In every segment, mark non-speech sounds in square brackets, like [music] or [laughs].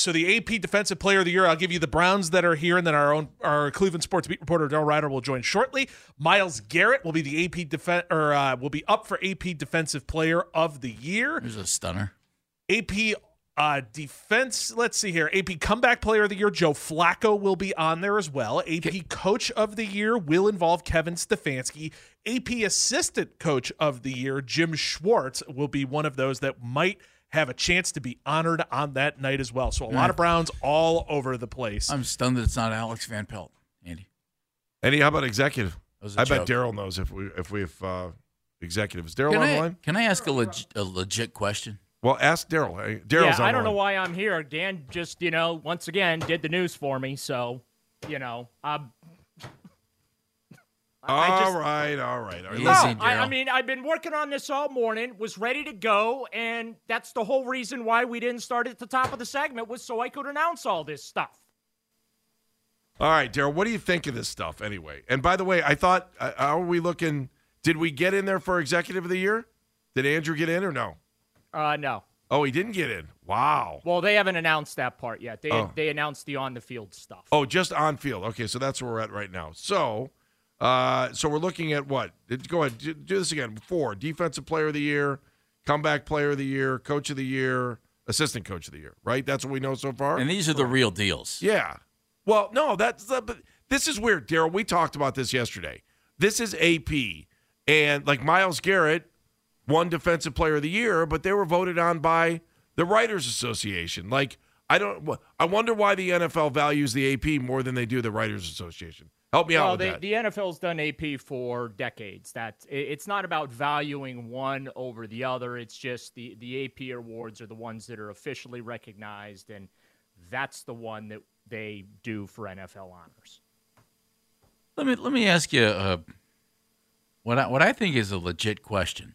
So the AP Defensive Player of the Year, I'll give you the Browns that are here, and then our own our Cleveland sports beat reporter Daryl Ruiter will join shortly. Myles Garrett will be the AP defense or uh, will be up for AP Defensive Player of the Year. Here's a stunner. AP uh, defense. Let's see here. AP Comeback Player of the Year Joe Flacco will be on there as well. AP Coach of the Year will involve Kevin Stefanski. AP Assistant Coach of the Year Jim Schwartz will be one of those that might have a chance to be honored on that night as well. So a lot of Browns all over the place. I'm stunned that it's not Alex Van Pelt, Andy. Andy, how about executive? I was a I bet. Daryl knows if we if we have uh, executive. Is Daryl Can on I, the line? can I ask a, leg- a legit question? Well, ask Daryl. Hey, Daryl's yeah, on I don't the know why I'm here. Dan just, you know, once again did the news for me. So, you know, um, I All just- right, all right, all right. Easy, No, Listen, I, I mean, I've been working on this all morning, was ready to go, and that's the whole reason why we didn't start at the top of the segment was so I could announce all this stuff. all right, Daryl. What do you think of this stuff anyway? And by the way, I thought, uh, how are we looking? Did we get in there for executive of the year? Did Andrew get in or no? Uh, no. Oh, he didn't get in. Wow. Well, they haven't announced that part yet. They Oh. they announced the on the field stuff. Oh, just on field. Okay, so that's where we're at right now. So, uh, so we're looking at what? Go ahead, do do this again. Four: defensive player of the year, comeback player of the year, coach of the year, assistant coach of the year. Right? That's what we know so far. And these are the real deals. Yeah. Well, no, that's the, but this is weird, Daryl. We talked about this yesterday. This is AP, and like Myles Garrett won Defensive Player of the Year, but they were voted on by the Writers Association. Like, I don't. I wonder why the NFL values the AP more than they do the Writers Association. Help me out well, with they, that. the NFL's done AP for decades. That it- it's not about valuing one over the other. It's just the the AP awards are the ones that are officially recognized, and that's the one that they do for NFL honors. Let me let me ask you uh, what I, what I think is a legit question.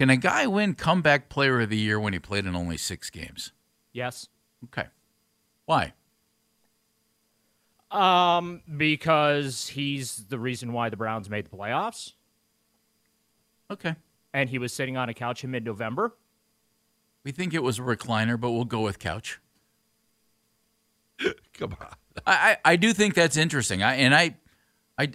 Can a guy win comeback player of the year when he played in only six games? Yes. Okay. Why? Um, because he's the reason why the Browns made the playoffs, Okay. and he was sitting on a couch in mid-November. We think it was a recliner, but we'll go with couch. [laughs] Come on. I, I, I do think that's interesting. I and I, I,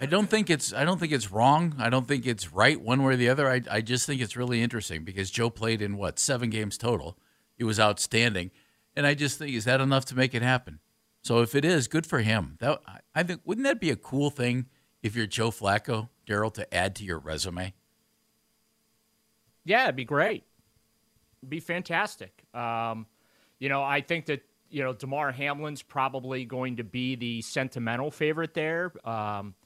I don't think it's I don't think it's wrong. I don't think it's right one way or the other. I, I just think it's really interesting because Joe played in what seven games total. He was outstanding, and I just think is that enough to make it happen. So if it is, good for him. That I- think wouldn't that be a cool thing if you're Joe Flacco, Daryl, to add to your resume? Yeah, it'd be great. It'd be fantastic. Um, you know, I think that you know Damar Hamlin's probably going to be the sentimental favorite there. Um,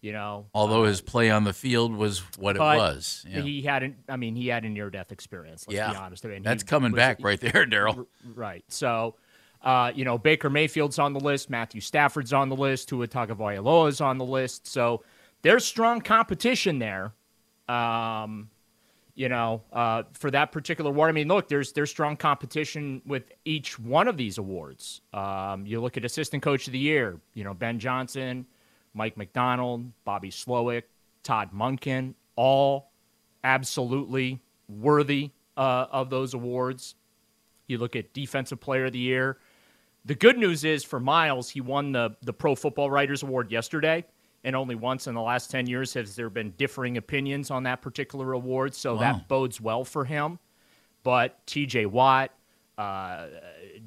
you know, Although his play on the field was what it was. Yeah. he had an, I mean, he had a near-death experience. Let's Yeah. be honest. I mean, That's coming was- back right there, Daryl. Right. So, uh, you know, Baker Mayfield's on the list, Matthew Stafford's on the list, Tua Tagovailoa's on the list. So there's strong competition there. Um, you know, uh, for that particular award. I mean, look, there's there's strong competition with each one of these awards. Um, you look at Assistant Coach of the Year, you know, Ben Johnson, Mike Macdonald, Bobby Slowik, Todd Monken, all absolutely worthy uh, of those awards. You look at Defensive Player of the Year. The good news is for Myles, he won the the Pro Football Writers Award yesterday, and only once in the last ten years has there been differing opinions on that particular award. So Wow. that bodes well for him. but T.J. Watt, uh,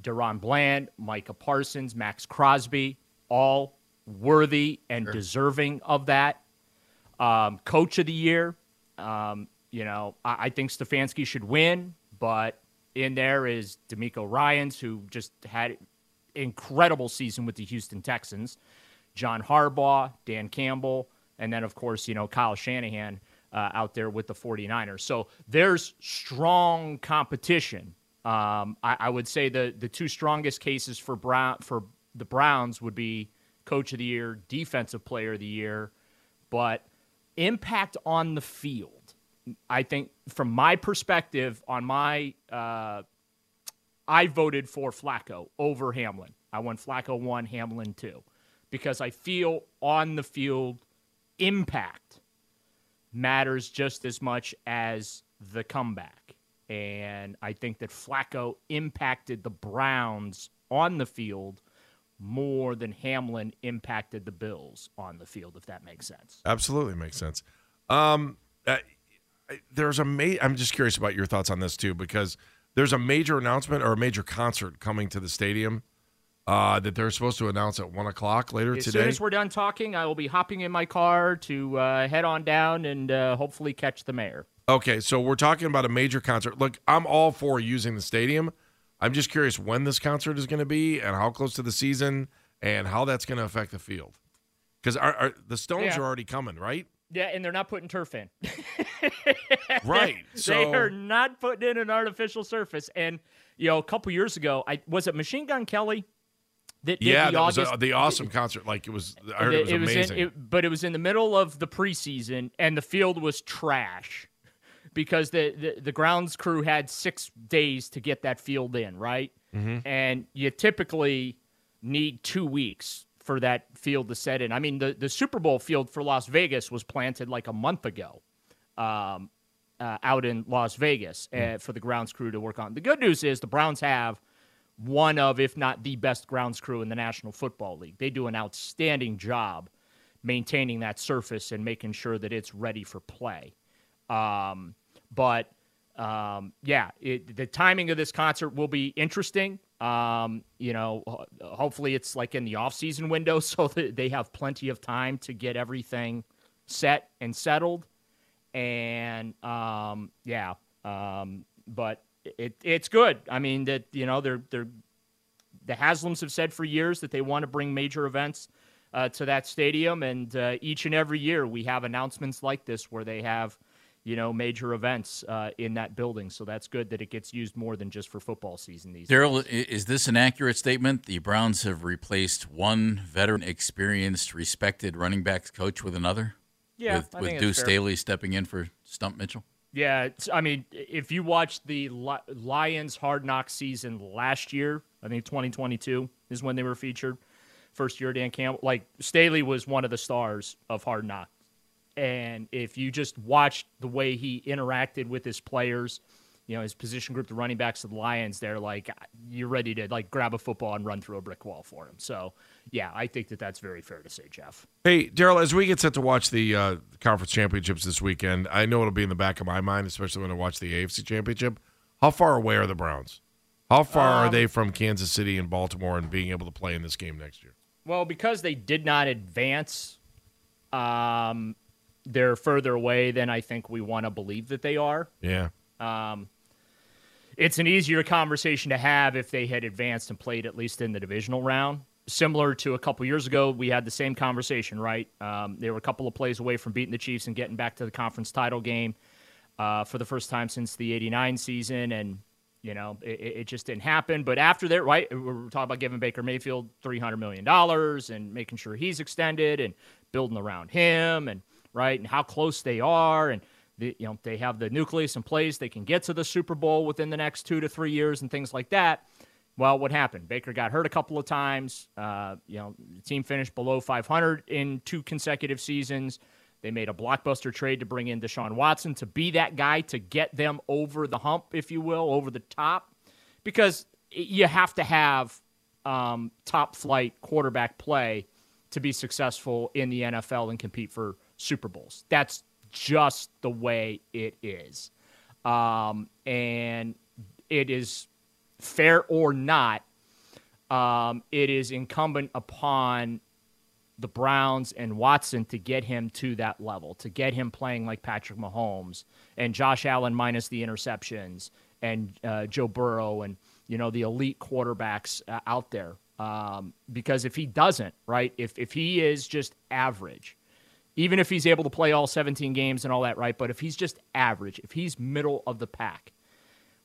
DaRon Bland, Micah Parsons, Maxx Crosby, all worthy and sure. deserving of that. Um, coach of the year, um, you know, I, I, think Stefanski should win, but in there is DeMeco Ryans, who just had incredible season with the Houston Texans, John Harbaugh, Dan Campbell, and then, of course, you know, Kyle Shanahan uh, out there with the 49ers. So there's strong competition. Um, I, I, would say the, the two strongest cases for Brown for the Browns would be Coach of the Year, Defensive Player of the Year, but impact on the field. I think, from my perspective, on my, uh, I voted for Flacco over Hamlin. I went Flacco one, Hamlin two, because I feel on the field impact matters just as much as the comeback. And I think that Flacco impacted the Browns on the field more than Hamlin impacted the Bills on the field, if that makes sense. Absolutely makes sense. Um, uh, there's a ma- I'm just curious about your thoughts on this too, because there's a major announcement or a major concert coming to the stadium uh, that they're supposed to announce at one o'clock later as today. As soon as we're done talking, I will be hopping in my car to uh, head on down and uh, hopefully catch the mayor. Okay, so we're talking about a major concert. Look, I'm all for using the stadium. I'm just curious when this concert is going to be and how close to the season and how that's going to affect the field. Because the Stones yeah. are already coming, right? Yeah, and they're not putting turf in. [laughs] right. [laughs] So they are not putting in an artificial surface. And you know, a couple years ago, I was it Machine Gun Kelly that yeah, that August, was a, the awesome concert. Like it was, I heard it, it was, it amazing. in, it, but it was in the middle of the preseason, and the field was trash [laughs] because the, the, the grounds crew had six days to get that field in, right? Mm-hmm. And you typically need two weeks for that field to set in. I mean, the, the Super Bowl field for Las Vegas was planted like a month ago um, uh, out in Las Vegas uh, for the grounds crew to work on. The good news is the Browns have one of, if not the best grounds crew in the National Football League. They do an outstanding job maintaining that surface and making sure that it's ready for play. Um, but um, yeah, it, the timing of this concert will be interesting. Um, you know, hopefully it's like in the off-season window, [laughs] so that they have plenty of time to get everything set and settled. And um, yeah, um, but it, it's good. I mean that you know they're they're the Haslams have said for years that they want to bring major events uh, to that stadium, and uh, each and every year we have announcements like this where they have you know major events uh, in that building. So that's good that it gets used more than just for football season these Daryl, is this an accurate statement? The Browns have replaced one veteran, experienced, respected running backs coach with another. Yeah, with, with Deuce Staley stepping in for Stump Mitchell. Yeah, I mean, if you watched the Lions Hard Knock season last year, I think 2022 is when they were featured. First year, Dan Campbell, like Staley was one of the stars of Hard Knock. And if you just watched the way he interacted with his players, you know, his position group, the running backs of the Lions, they're like, you're ready to like grab a football and run through a brick wall for him. So, yeah, I think that that's very fair to say, Jeff. Hey, Daryl, as we get set to watch the uh, conference championships this weekend, I know it'll be in the back of my mind, especially when I watch the AFC championship. How far away are the Browns? How far um, are they from Kansas City and Baltimore and being able to play in this game next year? Well, because they did not advance, um, they're further away than I think we want to believe that they are. Yeah. Um, it's an easier conversation to have if they had advanced and played at least in the divisional round. Similar to a couple years ago, we had the same conversation, right? Um, they were a couple of plays away from beating the Chiefs and getting back to the conference title game uh, for the first time since the '89 season, and you know it, it, just didn't happen. But after that, right, we're talking about giving Baker Mayfield 300 million dollars and making sure he's extended and building around him, and right, and how close they are, and the, you know, they have the nucleus in place. They can get to the Super Bowl within the next two to three years and things like that. Well, what happened? Baker got hurt a couple of times. Uh, you know, the team finished below 500 in two consecutive seasons. They made a blockbuster trade to bring in Deshaun Watson to be that guy to get them over the hump, if you will, over the top, because you have to have um, top flight quarterback play to be successful in the NFL and compete for Super Bowls. That's just the way it is. Um, and it is fair or not, um, it is incumbent upon the Browns and Watson to get him to that level, to get him playing like Patrick Mahomes and Josh Allen minus the interceptions and uh, Joe Burrow and you know the elite quarterbacks uh, out there. Um, because if he doesn't, right, if if he is just average, even if he's able to play all 17 games and all that, right, but if he's just average, if he's middle of the pack,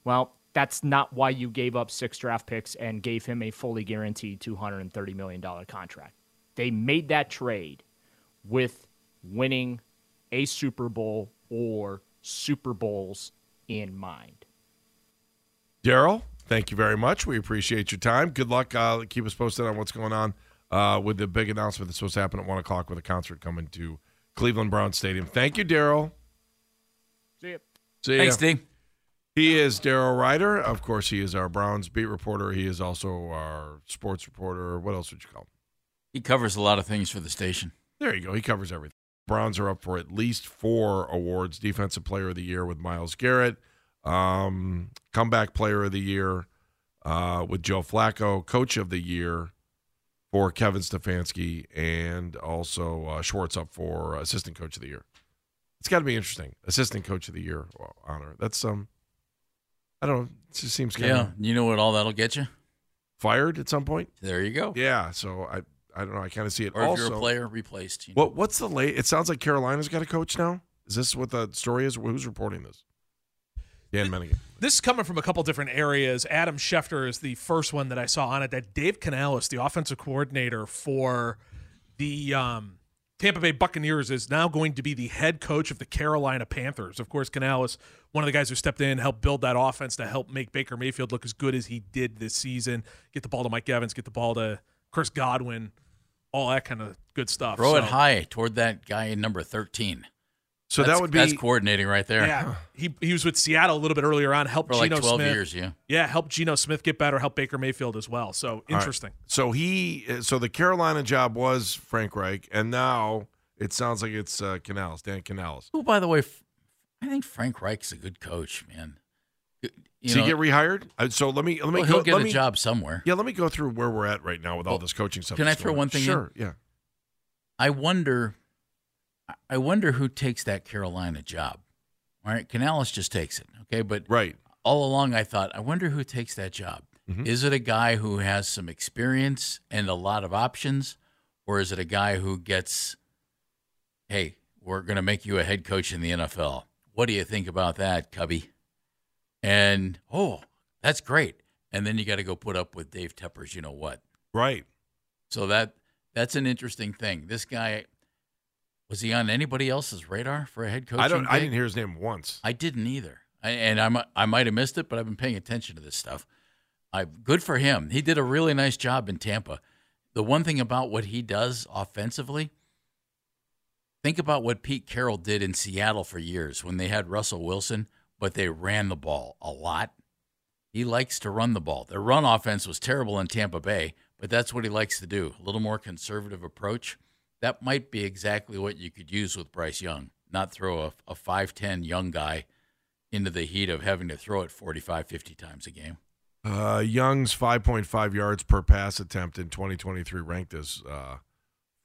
well, that's not why you gave up six draft picks and gave him a fully guaranteed $230 million contract. They made that trade with winning a Super Bowl or Super Bowls in mind. Daryl, thank you very much. We appreciate your time. Good luck. Uh, keep us posted on what's going on uh, with the big announcement that's supposed to happen at 1 o'clock with a concert coming to Cleveland Brown Stadium. Thank you, Daryl. See you. See Thanks, ya. D. He is Daryl Ruiter. Of course, he is our Browns beat reporter. He is also our sports reporter. What else would you call him? He covers a lot of things for the station. There you go. He covers everything. Browns are up for at least four awards: Defensive Player of the Year with Myles Garrett, um, Comeback Player of the Year uh, with Joe Flacco, Coach of the Year for Kevin Stefanski, and also uh, Schwartz up for Assistant Coach of the Year. It's got to be interesting. Assistant Coach of the Year honor. That's um, I don't know. It just seems kind of Yeah, you know what all that'll get you? fired at some point. There you go. Yeah. So I, I don't know. I kind of see it. Or if also, you're a player, replaced. You know. What what's the late? It sounds like Carolina's got a coach now. Is this what the story is? Who's reporting this? Dan Menningen. This is coming from a couple different areas. Adam Schefter is the first one that I saw on it. That Dave Canales, the offensive coordinator for the um, Tampa Bay Buccaneers, is now going to be the head coach of the Carolina Panthers. Of course, Canales, one of the guys who stepped in, helped build that offense to help make Baker Mayfield look as good as he did this season. Get the ball to Mike Evans, get the ball to Chris Godwin, all that kind of good stuff. Throw it high toward that guy in number 13. So That's- that would be that's coordinating right there. Yeah, [laughs] he he was with Seattle a little bit earlier on. Helped For like Geno 12 Smith. years, yeah. Yeah, help Geno Smith get better. Help Baker Mayfield as well. So All right. interesting. So he so the Carolina job was Frank Reich, and now it sounds like it's uh, Canales, Dan Canales. Oh, by the way, I think Frank Reich's a good coach, man. You Does know, he get rehired? Uh, so let me let me well, go, he'll get let a me, job somewhere. Yeah, let me go through where we're at right now with all this coaching stuff. can I throw one thing in? Sure. Yeah. I wonder, I wonder who takes that Carolina job. All right, Canales just takes it, okay. But Right. all along, I thought, I wonder who takes that job. Mhm. Is it a guy who has some experience and a lot of options, or is it a guy who gets, hey, we're going to make you a head coach in the NFL? What do you think about that, Cubby? And oh, that's great. And then you got to go put up with Dave Tepper's, you know what? Right. So that that's an interesting thing. This guy was he on anybody else's radar for a head coach? I don't. I didn't hear his name once. I didn't either. I, and I mi- I might have missed it, but I've been paying attention to this stuff. I good for him. He did a really nice job in Tampa. The one thing about what he does offensively, think about what Pete Carroll did in Seattle for years when they had Russell Wilson, but they ran the ball a lot. He likes to run the ball. Their run offense was terrible in Tampa Bay, but that's what he likes to do. A little more conservative approach. That might be exactly what you could use with Bryce Young. Not throw a, a 5'10 young guy into the heat of having to throw it 45, 50 times a game. Uh, Young's 5.5 yards per pass attempt in 2023 ranked as uh,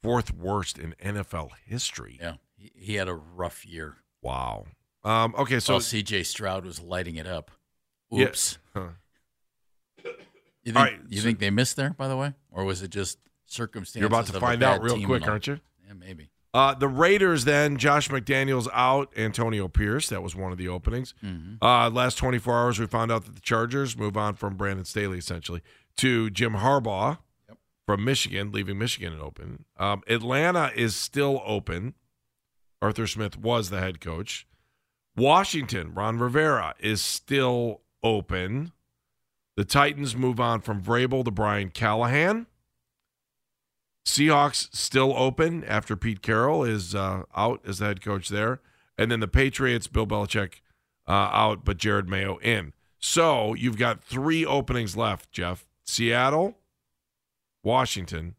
fourth worst in NFL history. Yeah, he, he had a rough year. Wow. Um, okay, so While C.J. Stroud was lighting it up. Yeah. Oops. Huh. You think, right, you so- think they missed there, by the way? Or was it just circumstances? you're about to find out real quick, aren't you? Yeah, maybe. Uh, the Raiders then, Josh McDaniels out, Antonio Pierce. That was one of the openings. Mm-hmm. Uh, last 24 hours, we found out that the Chargers move on from Brandon Staley, essentially, to Jim Harbaugh from Michigan, leaving Michigan open. Um, Atlanta is still open. Arthur Smith was the head coach. Washington, Ron Rivera, is still open. The Titans move on from Vrabel to Brian Callahan. Seahawks still open after Pete Carroll is uh, out as the head coach there. And then the Patriots, Bill Belichick uh, out, but Jerod Mayo in. So you've got three openings left, Jeff. Seattle, Washington,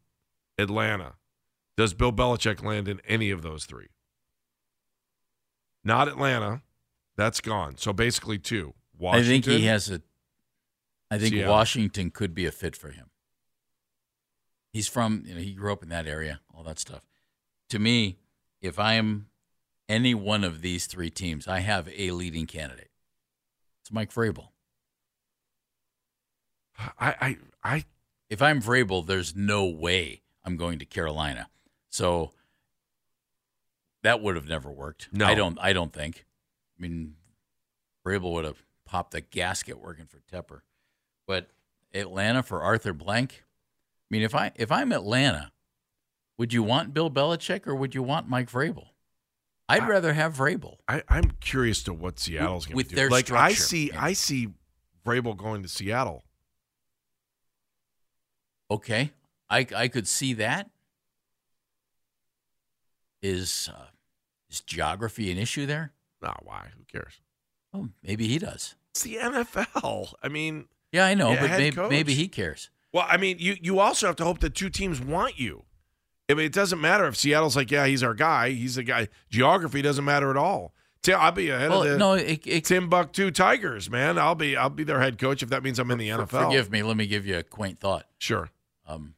Atlanta. Does Bill Belichick land in any of those three? Not Atlanta, That's gone. So basically two. I Washington. think he has a. I think Seattle. Washington could be a fit for him. He's from, you know, he grew up in that area, all that stuff. To me, if I am any one of these three teams, I have a leading candidate. It's Mike Vrabel. I, I, I, If I'm Vrabel, there's no way I'm going to Carolina. So that would have never worked. No. I don't. I don't think. I mean, Vrabel would have popped the gasket working for Tepper, but Atlanta for Arthur Blank. I mean, if I if I'm Atlanta, would you want Bill Belichick or would you want Mike Vrabel? I'd I- rather have Vrabel. I, I'm curious to what Seattle's going to do. their like I see, yeah. I see Vrabel going to Seattle. Okay, I I could see that. Is uh, is geography an issue there? No, why? Who cares? Oh, maybe he does. It's the NFL. I mean, Yeah, I know, Yeah, but maybe, maybe he cares. Well, I mean, you you also have to hope that two teams want you. I mean, it doesn't matter if Seattle's like, yeah, he's our guy. He's the guy. Geography doesn't matter at all. I'll be ahead Well, of the no, it, it, Timbuktu Tigers, man. I'll be I'll be their head coach if that means I'm in the for- NFL. forgive me. Let me give you a quaint thought. Sure. Um,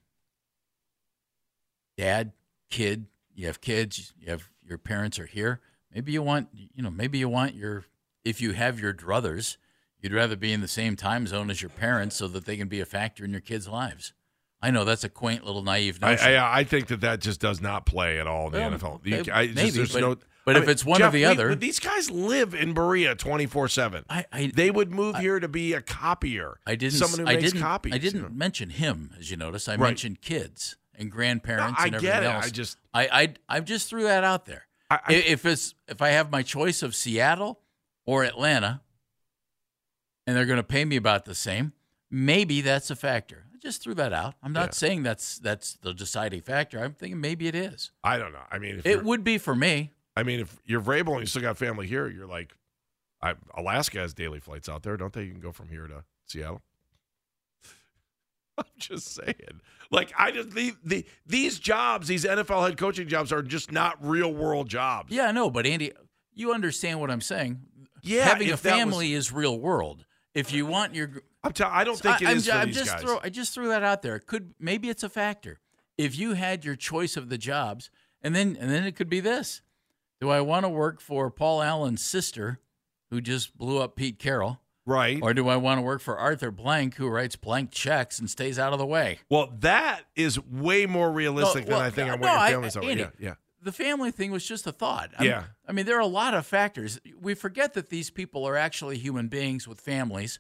dad, kid, you have kids, you have your parents are here. Maybe you want, you know, maybe you want your, if you have your druthers, you'd rather be in the same time zone as your parents so that they can be a factor in your kids' lives. I know that's a quaint little naive I, notion. I I think that that just does not play at all in the Well, NFL. You- I, just- there's but- no- but I if it's one or the other- but these guys live in Berea twenty four seven. I, I, They would move here to be a copier. I didn't. Someone who I makes didn't. copies. I didn't you know. mention him, as you notice. I Right. mentioned kids and grandparents No, I and get everything it. else. I just- I, I, I just threw that out there. I- I- if it's if I have my choice of Seattle or Atlanta, and they're going to pay me about the same, maybe that's a factor. I just threw that out. I'm not Yeah. saying that's that's the deciding factor. I'm thinking maybe it is. I don't know. I mean, if It would be for me. I mean, if you're Vrabel and you still got family here, you're like, I, Alaska has daily flights out there, don't they? You can go from here to Seattle. [laughs] I'm just saying. Like, I just the, the these jobs, these NFL head coaching jobs, are just not real world jobs. Yeah, I know, but Andy, you understand what I'm saying. Yeah, having a that was- family is real world. If you want your I'm tell- I don't think it I, I'm, for I'm these just guys. Throw, I just threw that out there. It could maybe it's a factor. If you had your choice of the jobs, and then and then it could be this: Do I want to work for Paul Allen's sister, who just blew up Pete Carroll, right. or do I want to work for Arthur Blank, who writes blank checks and stays out of the way? well, that is way more realistic No, well, than I think no, what your I- family's over. Andy, Yeah, yeah. The family thing was just a thought. I'm- Yeah. I mean, there are a lot of factors. We forget that these people are actually human beings with families,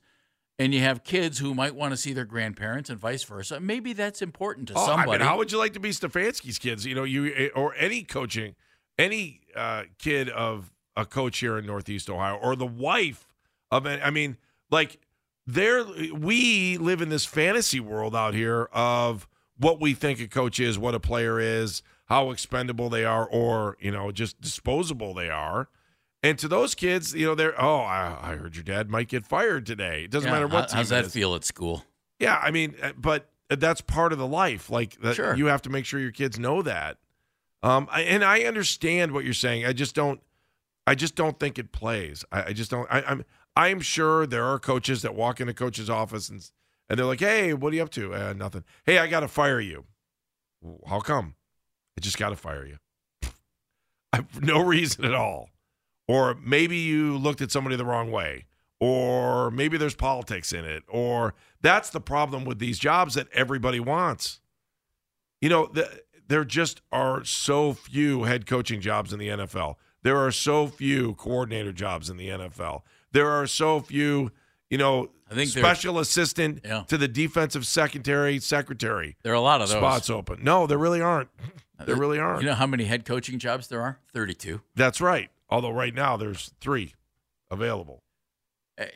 and you have kids who might want to see their grandparents and vice versa. Maybe that's important to Oh, I somebody. mean, how would you like to be Stefanski's kids? You know, you eh, or any coaching, any uh, kid of a coach here in Northeast Ohio, or the wife of an. I mean, like there, we live in this fantasy world out here of what we think a coach is, what a player is, how expendable they are, or you know, just disposable they are. And to those kids, you know, they're oh, I, I heard your dad might get fired today. It doesn't Yeah, matter what. how- how's that feel at school? Yeah, I mean, uh, but that's part of the life. Like that, Sure. you have to make sure your kids know that. Um, I, and I understand what you're saying. I just don't. I just don't think it plays. I, I just don't. I, I'm. I'm sure there are coaches that walk into coach's office and and they're like, "Hey, what are you up to?" Uh, nothing. Hey, I got to fire you. How come? I just got to fire you. I, no reason at all. Or maybe you looked at somebody the wrong way. Or maybe there's politics in it. Or that's the problem with these jobs that everybody wants. You know, the, there just are so few head coaching jobs in the NFL. There are so few coordinator jobs in the NFL. There are so few, you know, I think special assistant Yeah. to the defensive secretary, secretary There are a lot of those. spots open. No, there really aren't. [laughs] There really aren't. You know how many head coaching jobs there are? Thirty-two. That's right. Although right now there's three available. Eh,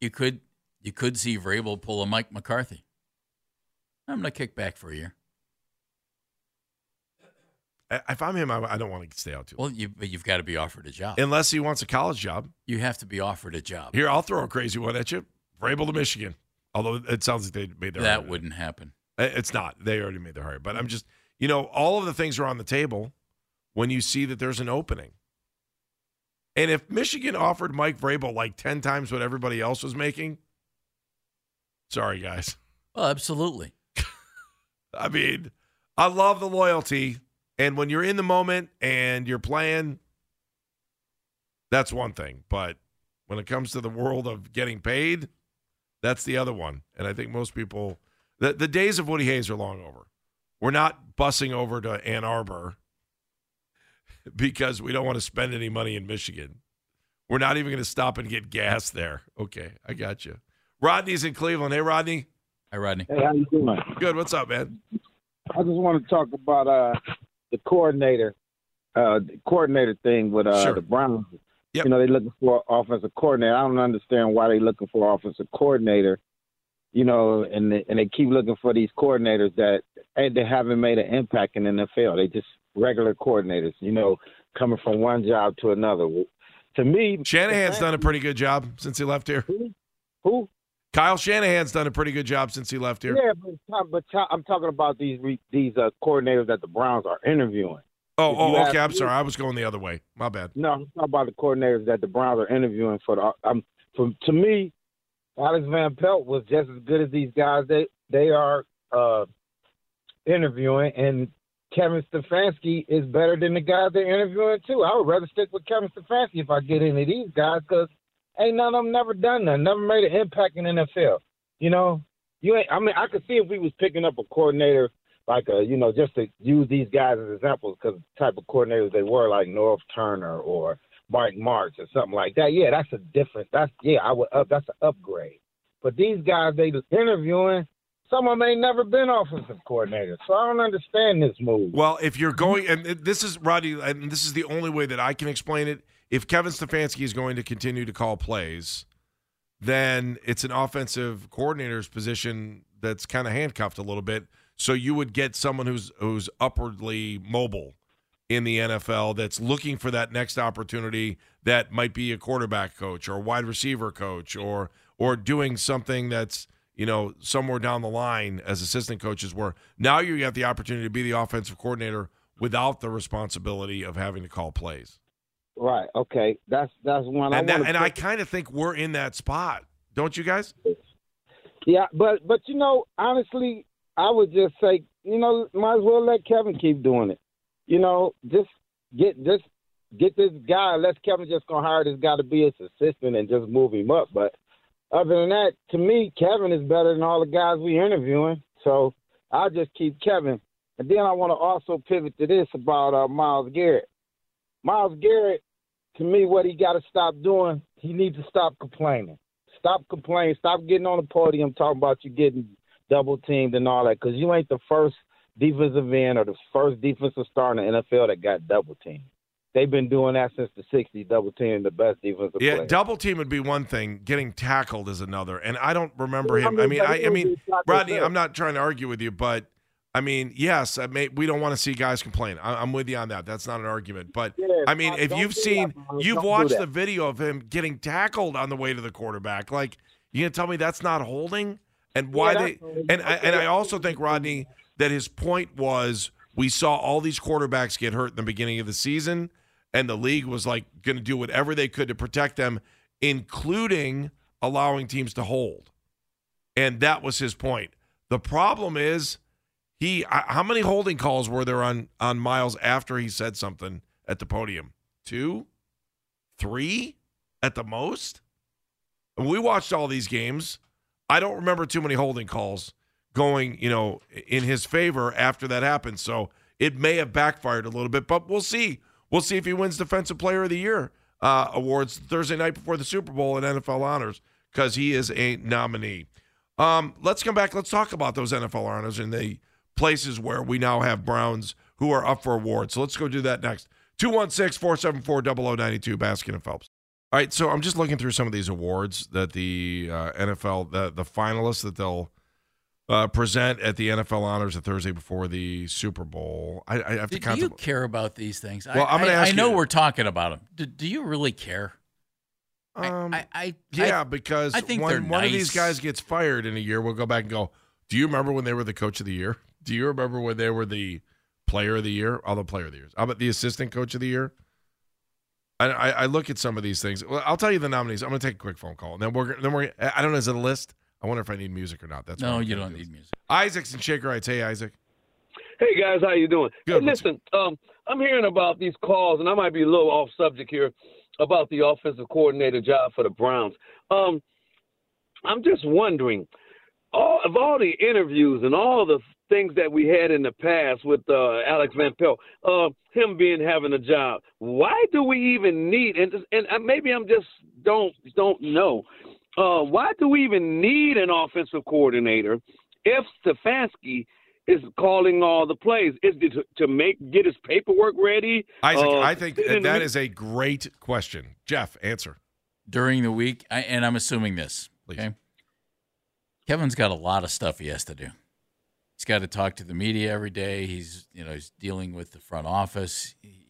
You could you could see Vrabel pull a Mike McCarthy. I'm gonna kick back for a year. If I'm him, I don't want to stay out too long. Well, you but you've got to be offered a job. Unless he wants a college job. You have to be offered a job. Here, I'll throw a crazy one at you. Vrabel to Michigan. Although it sounds like they made their That hire. wouldn't happen. It's not. They already made their hire. But I'm just, you know, all of the things are on the table when you see that there's an opening. And if Michigan offered Mike Vrabel like 10 times what everybody else was making, sorry, guys. Well, absolutely. [laughs] I mean, I love the loyalty. And when you're in the moment and you're playing, that's one thing. But when it comes to the world of getting paid, that's the other one. And I think most people, the, the days of Woody Hayes are long over. We're not bussing over to Ann Arbor because we don't want to spend any money in Michigan. We're not even going to stop and get gas there. Okay, I got you. Rodney's in Cleveland. Hey, Rodney. Hi, Rodney. Hey, how you doing? Good. What's up, man? I just want to talk about uh the coordinator, uh the coordinator thing with uh Sure. the Browns. Yep. You know, they looking for an offensive coordinator. I don't understand why they're looking for an offensive coordinator. You know, and they, and they keep looking for these coordinators that hey, they haven't made an impact in the NFL. They just regular coordinators. You know, coming from one job to another. To me, Shanahan's done a pretty good job since he left here. who Kyle Shanahan's done a pretty good job since he left here. Yeah, but, but I'm talking about these these uh, coordinators that the Browns are interviewing. Oh, oh, okay. I'm sorry. I was going the other way. My bad. No, I'm talking about the coordinators that the Browns are interviewing for the. Um, for to me, Alex Van Pelt was just as good as these guys they they are uh, interviewing, and Kevin Stefanski is better than the guys they're interviewing too. I would rather stick with Kevin Stefanski if I get any of these guys because ain't none of them never done nothing, never made an impact in NFL. You know, you ain't. I mean, I could see if we was picking up a coordinator like a, you know, just to use these guys as examples because type of coordinators they were, like Norv Turner or Mike Martz or something like that. Yeah, that's a different. That's yeah, I would up. That's an upgrade. But these guys they interviewing, some of them ain't never been offensive coordinators, so I don't understand this move. Well, if you're going, and this is Roddy, and this is the only way that I can explain it. If Kevin Stefanski is going to continue to call plays, then it's an offensive coordinator's position that's kind of handcuffed a little bit. So you would get someone who's who's upwardly mobile in the NFL that's looking for that next opportunity that might be a quarterback coach or wide receiver coach or or doing something that's you know somewhere down the line as assistant coaches were now you have the opportunity to be the offensive coordinator without the responsibility of having to call plays Right. Okay. That's that's one. and I that, wanna I kind of think we're in that spot don't you guys Yeah, but but you know, honestly, I would just say, you know, might as well let Kevin keep doing it. You know, just get just get this guy. Unless Kevin just gonna hire this guy to be his assistant and just move him up. But other than that, to me, Kevin is better than all the guys we're interviewing. So I'll just keep Kevin. And then I want to also pivot to this about uh, Myles Garrett. Myles Garrett, to me, what he got to stop doing, he needs to stop complaining. Stop complaining. Stop getting on the podium talking about you getting double teamed and all that because you ain't the first defensive end or the first defensive star in the NFL that got double teamed. They've been doing that since the 60s, double teaming the best defensive yeah player. double team would be one thing getting tackled is another and i don't remember Yeah, I him i mean, mean I, I mean, Rodney, I'm not trying to argue with you but I mean, yes, I may, we don't want to see guys complain. I, I'm with you on that. That's not an argument. But Yeah, I mean, if you've seen, that, you've Don't watched the video of him getting tackled on the way to the quarterback. Like, you gonna tell me that's not holding? And why Yeah, they? And I, and I also think Rodney that his point was we saw all these quarterbacks get hurt in the beginning of the season, and the league was like going to do whatever they could to protect them, including allowing teams to hold. And that was his point. The problem is he how many holding calls were there on on Myles after he said something at the podium? Two? Three at the most? And we watched all these games. I don't remember too many holding calls going, you know, in his favor after that happened. So it may have backfired a little bit, but we'll see. We'll see if he wins Defensive Player of the Year uh, awards Thursday night before the Super Bowl and NFL honors because he is a nominee. Um, let's come back. Let's talk about those NFL honors and the places where we now have Browns who are up for awards. So let's go do that next. 216 474 0092, Baskin and Phelps. All right, so I'm just looking through some of these awards that the uh, NFL, the, the finalists that they'll uh, present at the NFL honors the Thursday before the Super Bowl. I, I have to Do, do you care about these things? Well, I, I'm gonna ask I know you- we're talking about them. Do, do you really care? Um, I, I, yeah, because I think one of these guys gets fired in a year, we'll go back and go, do you remember when they were the coach of the year? Do you remember when they were the player of the year? All the player of the years. How about the assistant coach of the year? I, I, I look at some of these things. Well, I'll tell you the nominees. I'm going to take a quick phone call, and then we're then we're. I don't know. Is it a list? I wonder if I need music or not. That's what No, you don't do. need music. Isaac's and Shaker Heights. Hey, Isaac. Hey guys, how you doing? Good, Hey, listen, um, I'm hearing about these calls, and I might be a little off subject here about the offensive coordinator job for the Browns. Um, I'm just wondering, all of all the interviews and all the things that we had in the past with uh, Alex Van Pelt, uh, him being having a job, why do we even need? And and uh, maybe I'm just don't don't know. Uh, why do we even need an offensive coordinator if Stefanski is calling all the plays? Is it to, to make get his paperwork ready? Isaac, Uh, I think sit in that the- is a great question. Jeff, answer. During the week, I, and I'm assuming this. Please. Okay. Kevin's got a lot of stuff he has to do. He's got to talk to the media every day. He's, you know, he's dealing with the front office. He-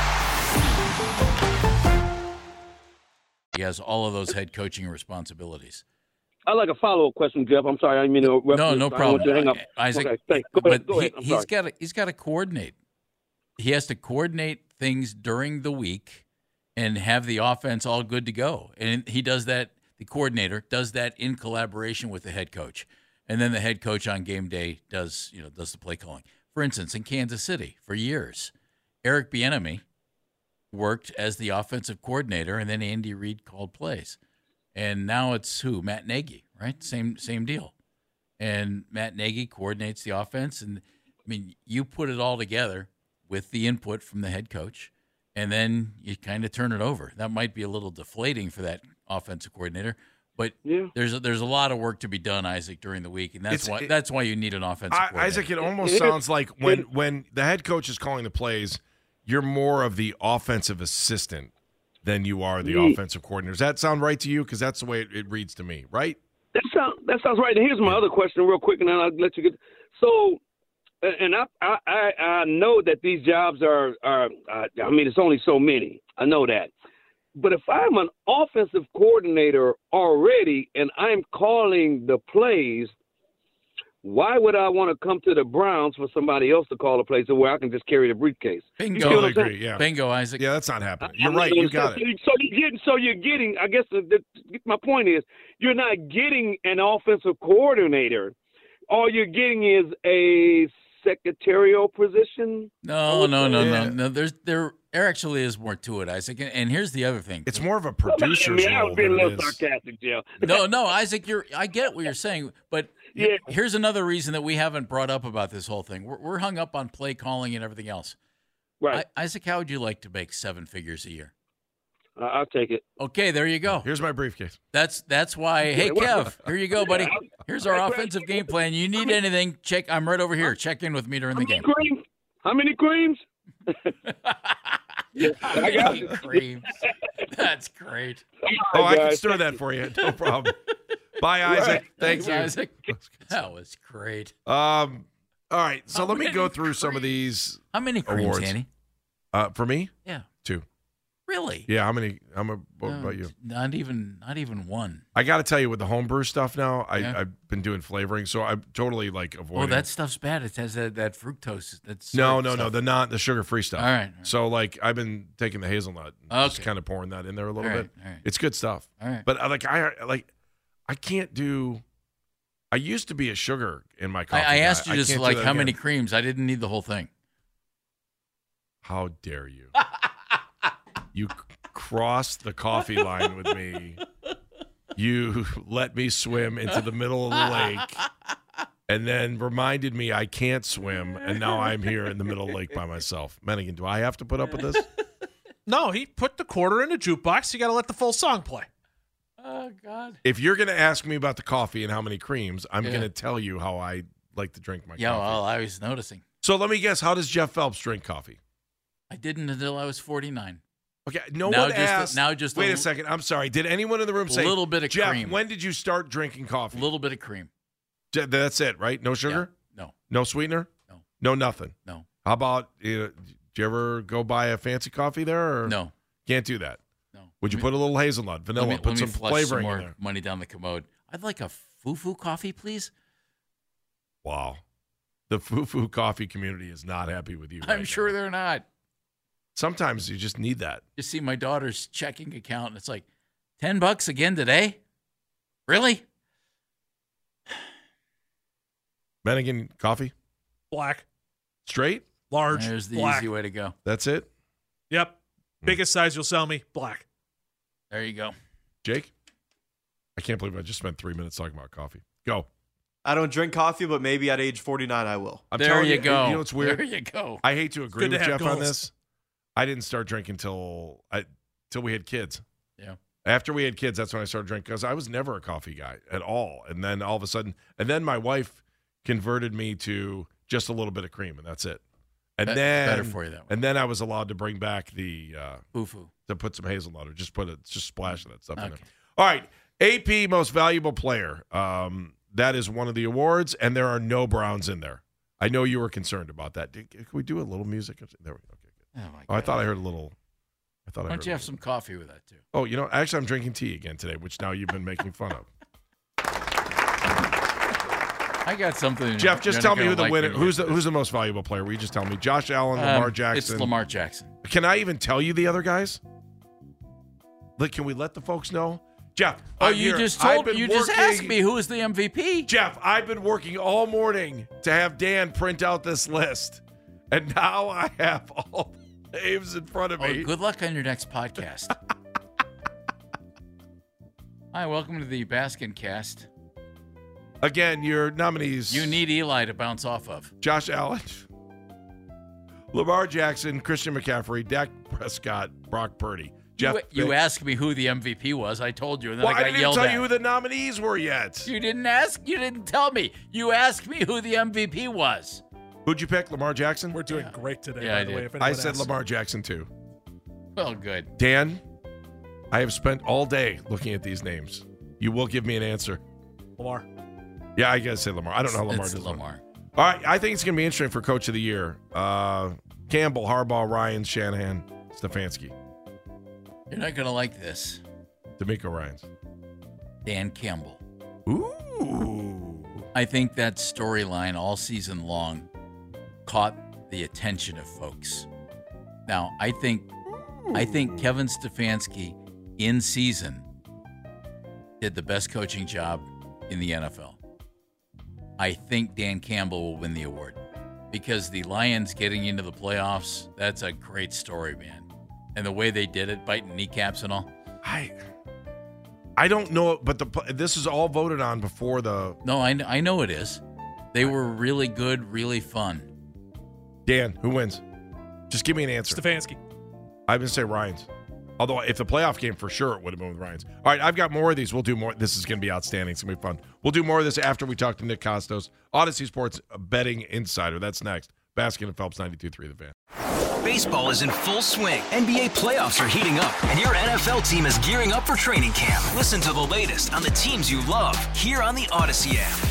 He has all of those head coaching responsibilities. I like a follow up question, Jeff. I'm sorry, I didn't mean to interrupt No, no problem. want you to hang up. Isaac, Okay, thanks. Go ahead. Go ahead. He, has got to he's got to coordinate. He has to coordinate things during the week and have the offense all good to go. And he does that. The coordinator does that in collaboration with the head coach, and then the head coach on game day does you know does the play calling. For instance, in Kansas City for years, Eric Bieniemy worked as the offensive coordinator, and then Andy Reid called plays. And now it's who Matt Nagy, right? Same same deal and Matt Nagy coordinates the offense. And I mean, you put it all together with the input from the head coach, and then you kind of turn it over. That might be a little deflating for that offensive coordinator, but Yeah. there's a, there's a lot of work to be done, Isaac, during the week, and that's It's- why it- that's why you need an offensive I, coordinator. Isaac, it almost It is- sounds like when when the head coach is calling the plays, you're more of the offensive assistant than you are the Ye- offensive coordinator. Does that sound right to you? Because that's the way it, it reads to me, right? That sounds that sounds right. And here's my other question, real quick, and then I'll let you get. So, and I I I I know that these jobs are are. Uh, I mean, it's only so many. I know that. But if I'm an offensive coordinator already and I'm calling the plays, why would I want to come to the Browns for somebody else to call the plays where I can just carry the briefcase? Bingo. You see I'm saying? agree. Yeah, Bingo, Isaac. yeah, that's not happening. You're I'm right. You gonna got say- it. So you're getting, so you're getting. I guess the, the, my point is, you're not getting an offensive coordinator. All you're getting is a secretarial position. No, no, no, Yeah. no, no. There's there there actually is more to it, Isaac. And, and here's the other thing. It's more of a I producer's mean, I role was being a little sarcastic, Joe. no, no, Isaac, you're. I get what you're saying, but Yeah. here's another reason that we haven't brought up about this whole thing. We're, we're hung up on play calling and everything else. Right. I, Isaac, how would you like to make seven figures a year? I, I'll take it. Okay, there you go. Here's my briefcase. That's that's why. Hey, Kev, here you go, buddy. Here's our offensive game plan. You need anything? Check. I'm right over here. Check in with me during the game. creams? How many creams? [laughs] I got you. Creams. That's great. Oh, I can guys. stir that for you. No problem. [laughs] Bye, Isaac. Thank Thanks, you. Isaac. That was great. Um. All right. So How let me go through some of these. How many creams, Awards. Andy? Uh, for me, Yeah. two. Really? Yeah. How many? How many? What No, about you? Not even. Not even one. I got to tell you, with the homebrew stuff now, I, Yeah. I've been doing flavoring, so I'm totally like Well, avoiding. that stuff's bad. It has that, that fructose. That's no, no, no, the not the sugar free stuff. All right, all right. So like I've been taking the hazelnut, and just kind of pouring that in there a little All bit. right, right. It's good stuff. All right. But uh, like I like, I can't do. I used to be a sugar in my coffee. I, I asked you just can't like that how many creams. I didn't need the whole thing. How dare you? you c- crossed the coffee line with me. You let me swim into the middle of the lake and then reminded me I can't swim. And now I'm here in the middle of the lake by myself. Mennigan, do I have to put up with this? No, he put the quarter in a jukebox. You got to let the full song play. Oh God. If you're going to ask me about the coffee and how many creams, I'm Yeah. going to tell you how I like to drink my Yeah. coffee. Well, I was noticing. so let me guess, how does Jeff Phelps drink coffee? I didn't until I was 49. Okay, no Now one just a- asked. now just a wait a, l- second. I'm sorry. Did anyone in the room say a little bit of Jeff? cream. When did you start drinking coffee? A little bit of cream. That's it, right? No sugar, No, no sweetener, No. no nothing. no, How about? Uh, did you ever go buy a fancy coffee there? Or no, can't do that. No. Would you me- put a little hazelnut, vanilla, let me, put let some me flush flavoring some in there? money down the commode. I'd like a foo-foo coffee, please. Wow, the foo-foo coffee community is not happy with you. I'm right sure now. they're not. Sometimes you just need that. You see my daughter's checking account, and it's like ten bucks again today. Really? [sighs] Bennigan coffee, Black, straight. large, There's the black. easy way to go. That's it. Yep. Hmm. Biggest size you'll sell me, black. There you go. Jake, I can't believe I just spent three minutes talking about coffee. Go. I don't drink coffee, but maybe at age 49 I will. I'm there telling you go. You know what's weird? There you go. I hate to agree to with have Jeff on this. I didn't start drinking till I till we had kids. Yeah. After we had kids, that's when I started drinking because I was never a coffee guy at all. And then all of a sudden, and then my wife converted me to just a little bit of cream, and that's it. And Be- then better for you that way. And then I was allowed to bring back the uh, Foo-foo. to put some hazelnut or just put it just splash of that stuff in there. Okay. All right, AP Most Valuable Player. Um, that is one of the awards, and there are no Browns in there. I know you were concerned about that. Did- Can we do a little music? There we go. Okay, good. Oh my Oh, I thought I heard a little. I thought I Why heard. don't you have some coffee with that too? Oh, you know, actually, I'm drinking tea again today, which now you've been making fun of. I got something. Jeff, just tell me who the like winner. Who's the Who's the most valuable player? Will you just tell me? Josh Allen, this. Lamar Um, Jackson. It's Lamar Jackson. Can I even tell you the other guys? Like, can we let the folks know? Jeff. Oh, I'm you here. just told you just asked me who is the MVP. Jeff, I've been working all morning to have Dan print out this list, and now I have all the names in front of Oh, me. good luck on your next podcast. [laughs] Hi, welcome to the Baskin Cast. Again, your nominees: You need Eli to bounce off of. Josh Allen, Lamar Jackson, Christian McCaffrey, Dak Prescott, Brock Purdy. Jeff, you, you asked me who the MVP was. I told you, and then Well, I I didn't even yelled tell at. you who the nominees were yet. You didn't ask. You didn't tell me. You asked me who the MVP was. Who'd you pick? Lamar Jackson. We're doing great today, Yeah, by I the did. way. If I said asks. Lamar Jackson too. Well, good. Dan, I have spent all day looking at these names. You will give me an answer. Lamar. Yeah, I gotta say Lamar. I don't know how Lamar It's does. Lamar. All right, I think it's gonna be interesting for Coach of the Year. Uh, Campbell, Harbaugh, Ryan, Shanahan, Stefanski, You're not gonna like this. DeMeco Ryans. Dan Campbell. Ooh. I think that storyline all season long caught the attention of folks. Now, I think I think Kevin Stefanski in season did the best coaching job in the NFL. I think Dan Campbell will win the award because the Lions getting into the playoffs, that's a great story, man. And the way they did it, biting kneecaps and all. I I don't know, but the this is all voted on before the No, I, I know it is. They were really good, really fun. Dan. Who wins? Just give me an answer. Stefanski. I'm gonna say Ryans. Although if the playoff game for sure it would have been with Ryans. All right, I've got more of these. We'll do more. This is gonna be outstanding. It's gonna be fun. We'll do more of this after we talk to Nick Kostos, Audacy Sports betting insider. That's next. Baskin and Phelps 92.3 The Fan. Baseball is in full swing. NBA playoffs are heating up, and your NFL team is gearing up for training camp. Listen to the latest on the teams you love here on the Audacy app.